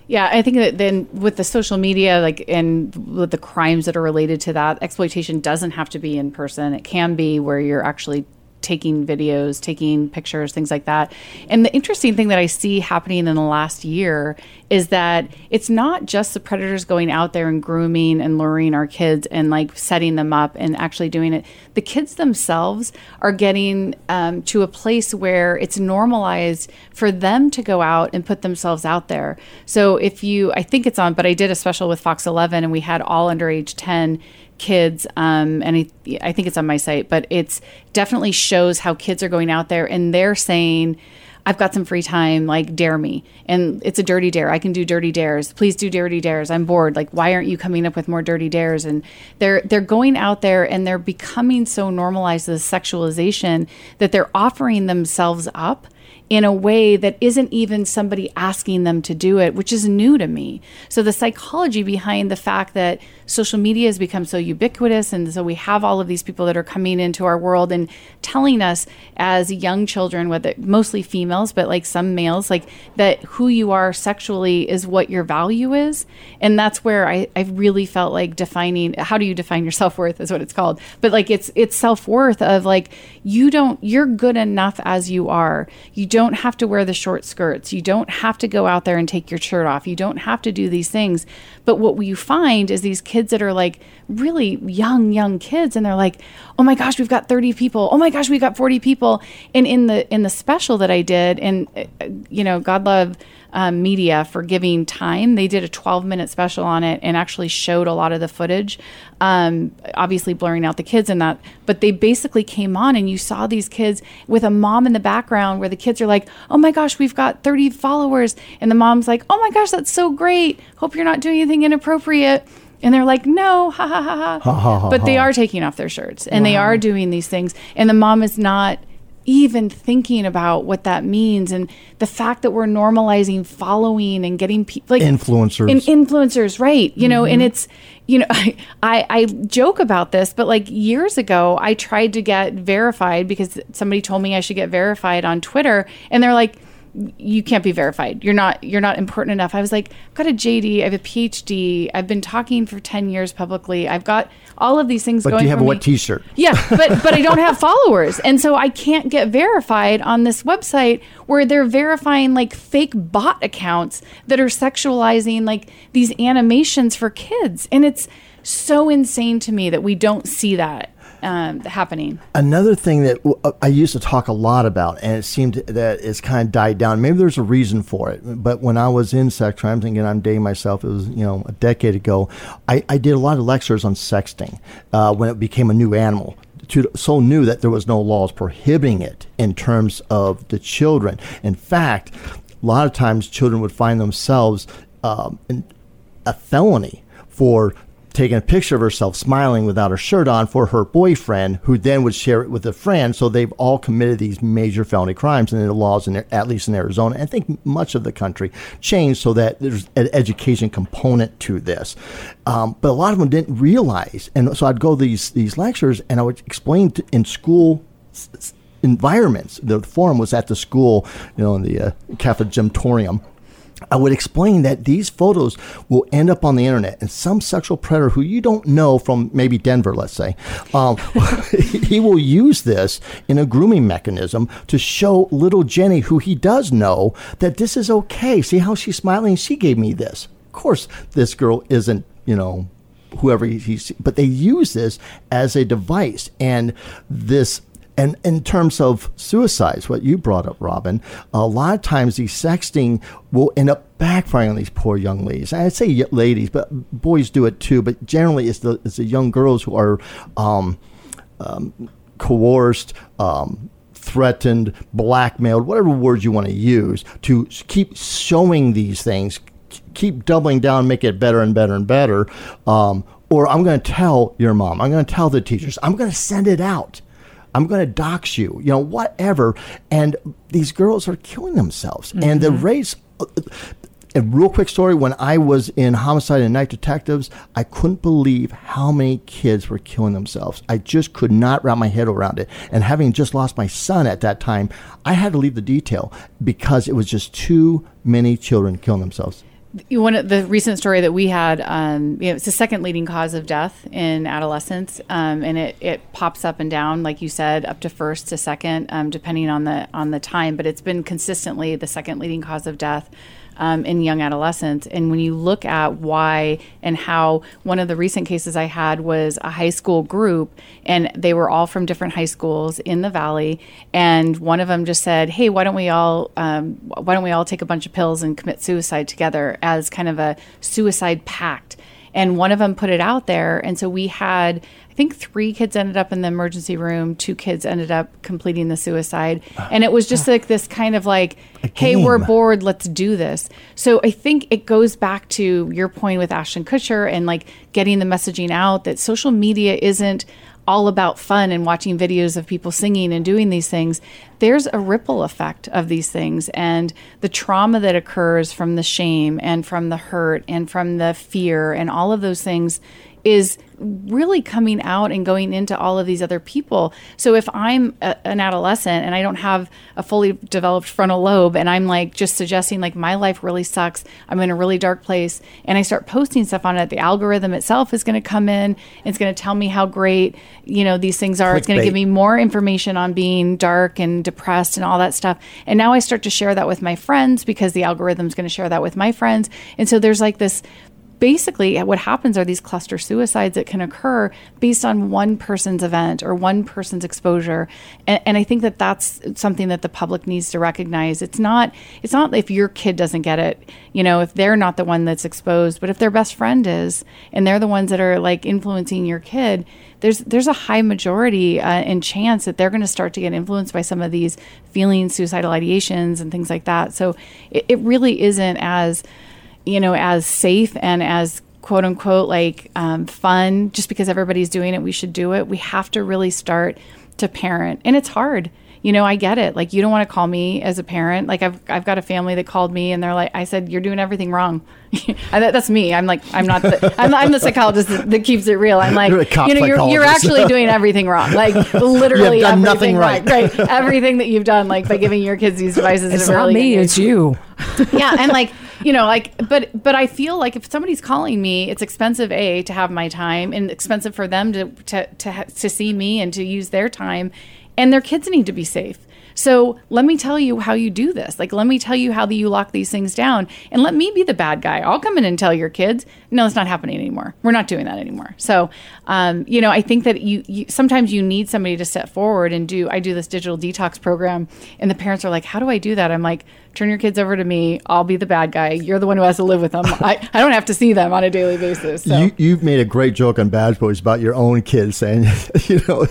Yeah, I think that then with the social media, like, and with the crimes that are related to that, exploitation doesn't have to be in person. It can be where you're actually taking videos, taking pictures, things like that. And the interesting thing that I see happening in the last year is that it's not just the predators going out there and grooming and luring our kids and like setting them up and actually doing it. The kids themselves are getting um, to a place where it's normalized for them to go out and put themselves out there. So if you, I think it's on, but I did a special with Fox 11 and we had all under age 10 kids um, and I, I think it's on my site but it's definitely shows how kids are going out there and they're saying I've got some free time, like dare me. And it's a dirty dare. I can do dirty dares. Please do dirty dares. I'm bored. Like why aren't you coming up with more dirty dares? And they're they're going out there and they're becoming so normalized the sexualization that they're offering themselves up in a way that isn't even somebody asking them to do it, which is new to me. So the psychology behind the fact that social media has become so ubiquitous and so we have all of these people that are coming into our world and telling us as young children whether mostly females but like some males like that who you are sexually is what your value is. And that's where I, I really felt like defining how do you define your self-worth is what it's called. But like it's it's self-worth of like you don't you're good enough as you are. You don't have to wear the short skirts you don't have to go out there and take your shirt off you don't have to do these things but what you find is these kids that are like really young, young kids, and they're like, "Oh my gosh, we've got 30 people. Oh my gosh, we've got 40 people." And in the in the special that I did, and uh, you know, God love um, media for giving time. They did a 12 minute special on it and actually showed a lot of the footage, um, obviously blurring out the kids and that. But they basically came on and you saw these kids with a mom in the background where the kids are like, oh my gosh, we've got 30 followers. And the mom's like, oh my gosh, that's so great. Hope you're not doing anything inappropriate. And they're like, no, ha ha ha ha. ha, ha but they are taking off their shirts and wow. they are doing these things. And the mom is not even thinking about what that means and the fact that we're normalizing following and getting people like influencers and influencers right you mm-hmm. know and mm-hmm. it's you know I, I i joke about this but like years ago i tried to get verified because somebody told me i should get verified on twitter and they're like you can't be verified. You're not you're not important enough. I was like, I've got a JD, I have a PhD, I've been talking for 10 years publicly. I've got all of these things but going. do you have a what t-shirt? Yeah, but but I don't have followers. And so I can't get verified on this website where they're verifying like fake bot accounts that are sexualizing like these animations for kids. And it's so insane to me that we don't see that um, happening. Another thing that uh, I used to talk a lot about, and it seemed that it's kind of died down. Maybe there's a reason for it, but when I was in sex crimes, again, I'm dating myself. It was you know a decade ago. I, I did a lot of lectures on sexting uh, when it became a new animal to, so new that there was no laws prohibiting it in terms of the children. In fact, a lot of times children would find themselves um, in a felony for taking a picture of herself smiling without her shirt on for her boyfriend, who then would share it with a friend. So they've all committed these major felony crimes, and the laws, in, at least in Arizona, I think much of the country, changed so that there's an education component to this. Um, but a lot of them didn't realize, and so I'd go these these lectures, and I would explain to, in school environments. The forum was at the school, you know, in the uh, Gymtorium I would explain that these photos will end up on the internet, and some sexual predator who you don't know from maybe Denver, let's say, um, he will use this in a grooming mechanism to show little Jenny, who he does know, that this is okay. See how she's smiling? She gave me this. Of course, this girl isn't, you know, whoever he's, but they use this as a device, and this and in terms of suicides, what you brought up, Robin, a lot of times these sexting will end up backfiring on these poor young ladies. I'd say ladies, but boys do it too. But generally, it's the it's the young girls who are um, um, coerced. Um, threatened, blackmailed, whatever words you want to use, to keep showing these things, keep doubling down, make it better and better and better. Um, or I'm going to tell your mom, I'm going to tell the teachers, I'm going to send it out. I'm going to dox you, you know, whatever. And these girls are killing themselves. Mm-hmm. And the mm-hmm. race, uh, a real quick story when I was in Homicide and Night Detectives, I couldn't believe how many kids were killing themselves. I just could not wrap my head around it. And having just lost my son at that time, I had to leave the detail because it was just too many children killing themselves one of the recent story that we had, um, you know, it's the second leading cause of death in adolescence, um, and it, it pops up and down, like you said, up to first to second, um, depending on the on the time. But it's been consistently the second leading cause of death um, in young adolescents. And when you look at why and how, one of the recent cases I had was a high school group, and they were all from different high schools in the valley. And one of them just said, "Hey, why don't we all um, why don't we all take a bunch of pills and commit suicide together as kind of a suicide pact?" and one of them put it out there and so we had i think three kids ended up in the emergency room two kids ended up completing the suicide. And it was just like this kind of like hey we're bored let's do this. So i think it goes back to your point with ashton kutcher and like getting the messaging out that social media isn't all about fun and watching videos of people singing and doing these things, there's a ripple effect of these things. And the trauma that occurs from the shame and from the hurt and from the fear and all of those things is really coming out and going into all of these other people. So if I'm a, an adolescent and I don't have a fully developed frontal lobe and I'm like just suggesting like my life really sucks, I'm in a really dark place and I start posting stuff on it, the algorithm itself is going to come in, it's going to tell me how great, you know, these things are. Clickbait. It's going to give me more information on being dark and depressed and all that stuff. And now I start to share that with my friends because the algorithm is going to share that with my friends. And so there's like this basically, what happens are these cluster suicides that can occur based on one person's event or one person's exposure. And, and I think that that's something that the public needs to recognize. It's not it's not if your kid doesn't get it, you know, if they're not the one that's exposed, but if their best friend is, and they're the ones that are like influencing your kid there's there's a high majority uh, and chance that they're going to start to get influenced by some of these feelings suicidal ideations and things like that. So it, it really isn't as you know as safe and as quote unquote like um, fun just because everybody's doing it we should do it we have to really start to parent and it's hard you know, I get it. Like you don't want to call me as a parent. Like I've I've got a family that called me and they're like, I said you're doing everything wrong. that's me. I'm like I'm not. The, I'm, I'm the psychologist that, that, keeps it real. I'm like you know you're you're actually doing everything wrong. Like literally everything nothing right. right. Right. Everything that you've done like by giving your kids these devices. It's not really me. It's you. yeah, and like you know like but but i feel like if somebody's calling me it's expensive a to have my time and expensive for them to to to, to see me and to use their time and their kids need to be safe. So let me tell you how you do this. Like, let me tell you how you lock these things down and let me be the bad guy. I'll come in and tell your kids, no, it's not happening anymore. We're not doing that anymore. So, um, you know, I think that you, you, sometimes you need somebody to step forward and do, I do this digital detox program and the parents are like, how do I do that? I'm like, turn your kids over to me. I'll be the bad guy. You're the one who has to live with them. I, I don't have to see them on a daily basis. So. You, have made a great joke on Bad Boys about your own kids saying, you know,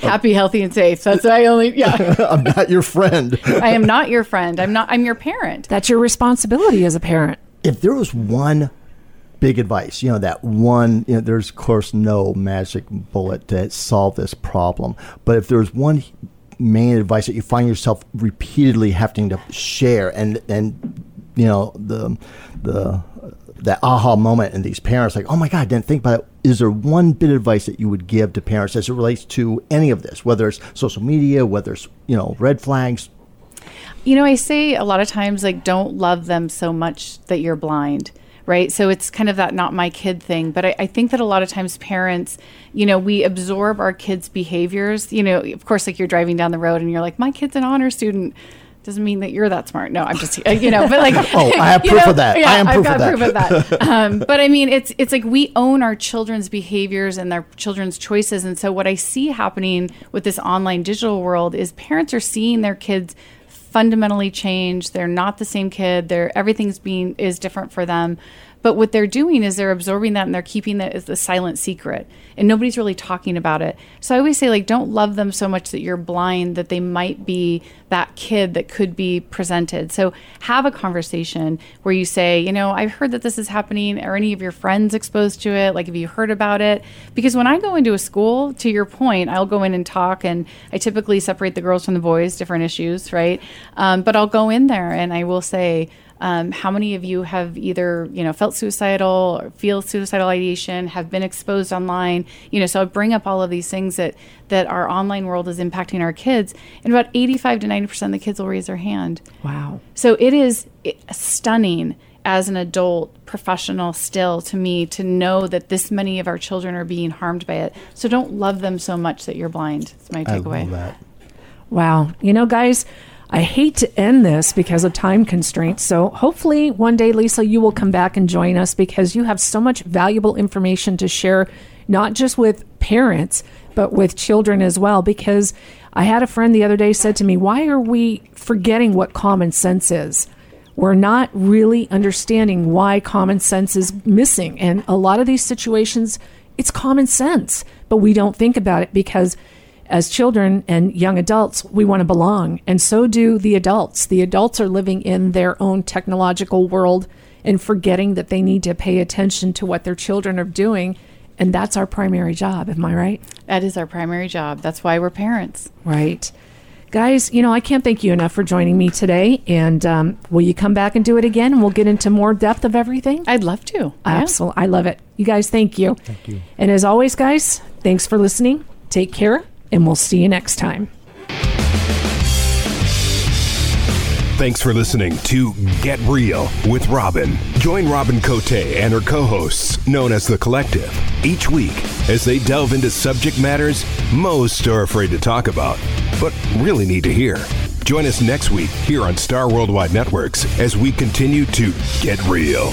happy, healthy, and safe. That's I only, yeah. I'm not your friend. I am not your friend. I'm not, I'm your parent. That's your responsibility as a parent. If there was one big advice, you know, that one, you know, there's of course no magic bullet to solve this problem, but if there's one main advice that you find yourself repeatedly having to share and and you know the the that aha moment in these parents like oh my god I didn't think about it. Is there one bit of advice that you would give to parents as it relates to any of this whether it's social media whether it's you know red flags? You know i say a lot of times like don't love them so much that you're blind right? So it's kind of that not my kid thing. But I, I, think that a lot of times parents, you know, we absorb our kids' behaviors. You know, of course, like you're driving down the road and you're like, my kid's an honor student. Doesn't mean that you're that smart. No, I'm just, you know, but like, oh, I have proof know, of that. Yeah, I am proof I've got of proof of that. Um, but I mean, it's it's like we own our children's behaviors and their children's choices. And so, what I see happening with this online digital world is parents are seeing their kids fundamentally change. They're not the same kid. They're everything's being is different for them. But what they're doing is they're absorbing that and they're keeping that as a silent secret. And nobody's really talking about it. So I always say, like, don't love them so much that you're blind that they might be that kid that could be presented. So have a conversation where you say, you know, I've heard that this is happening. Are any of your friends exposed to it? Like, have you heard about it? Because when I go into a school, to your point, I'll go in and talk, and I typically separate the girls from the boys, different issues, right? Um, but I'll go in there and I will say, um, how many of you have either you know felt suicidal or feel suicidal ideation, have been exposed online? You know, so I bring up all of these things that that our online world is impacting our kids, and about 85 to 90 percent of the kids will raise their hand. Wow! So it is stunning as an adult professional still to me to know that this many of our children are being harmed by it. So don't love them so much that you're blind. It's my takeaway. Wow. You know, guys, I hate to end this because of time constraints. So hopefully one day, Lisa, you will come back and join us because you have so much valuable information to share, not just with parents, but with children as well. Because I had a friend the other day said to me, Why are we forgetting what common sense is? We're not really understanding why common sense is missing. And a lot of these situations, it's common sense, but we don't think about it because as children and young adults, we want to belong. And so do the adults. The adults are living in their own technological world and forgetting that they need to pay attention to what their children are doing. And that's our primary job. Am I right? That is our primary job. That's why we're parents. Right. Guys, you know, I can't thank you enough for joining me today. And um, will you come back and do it again? And we'll get into more depth of everything? I'd love to. Absolutely. I love it. You guys, thank you. Thank you. And as always, guys, thanks for listening. Take care and we'll see you next time. Thanks for listening to Get Real with Robin. Join Robin Cote and her co hosts, known as The Collective, each week as they delve into subject matters most are afraid to talk about, but really need to hear. Join us next week here on Star Worldwide Networks as we continue to get real.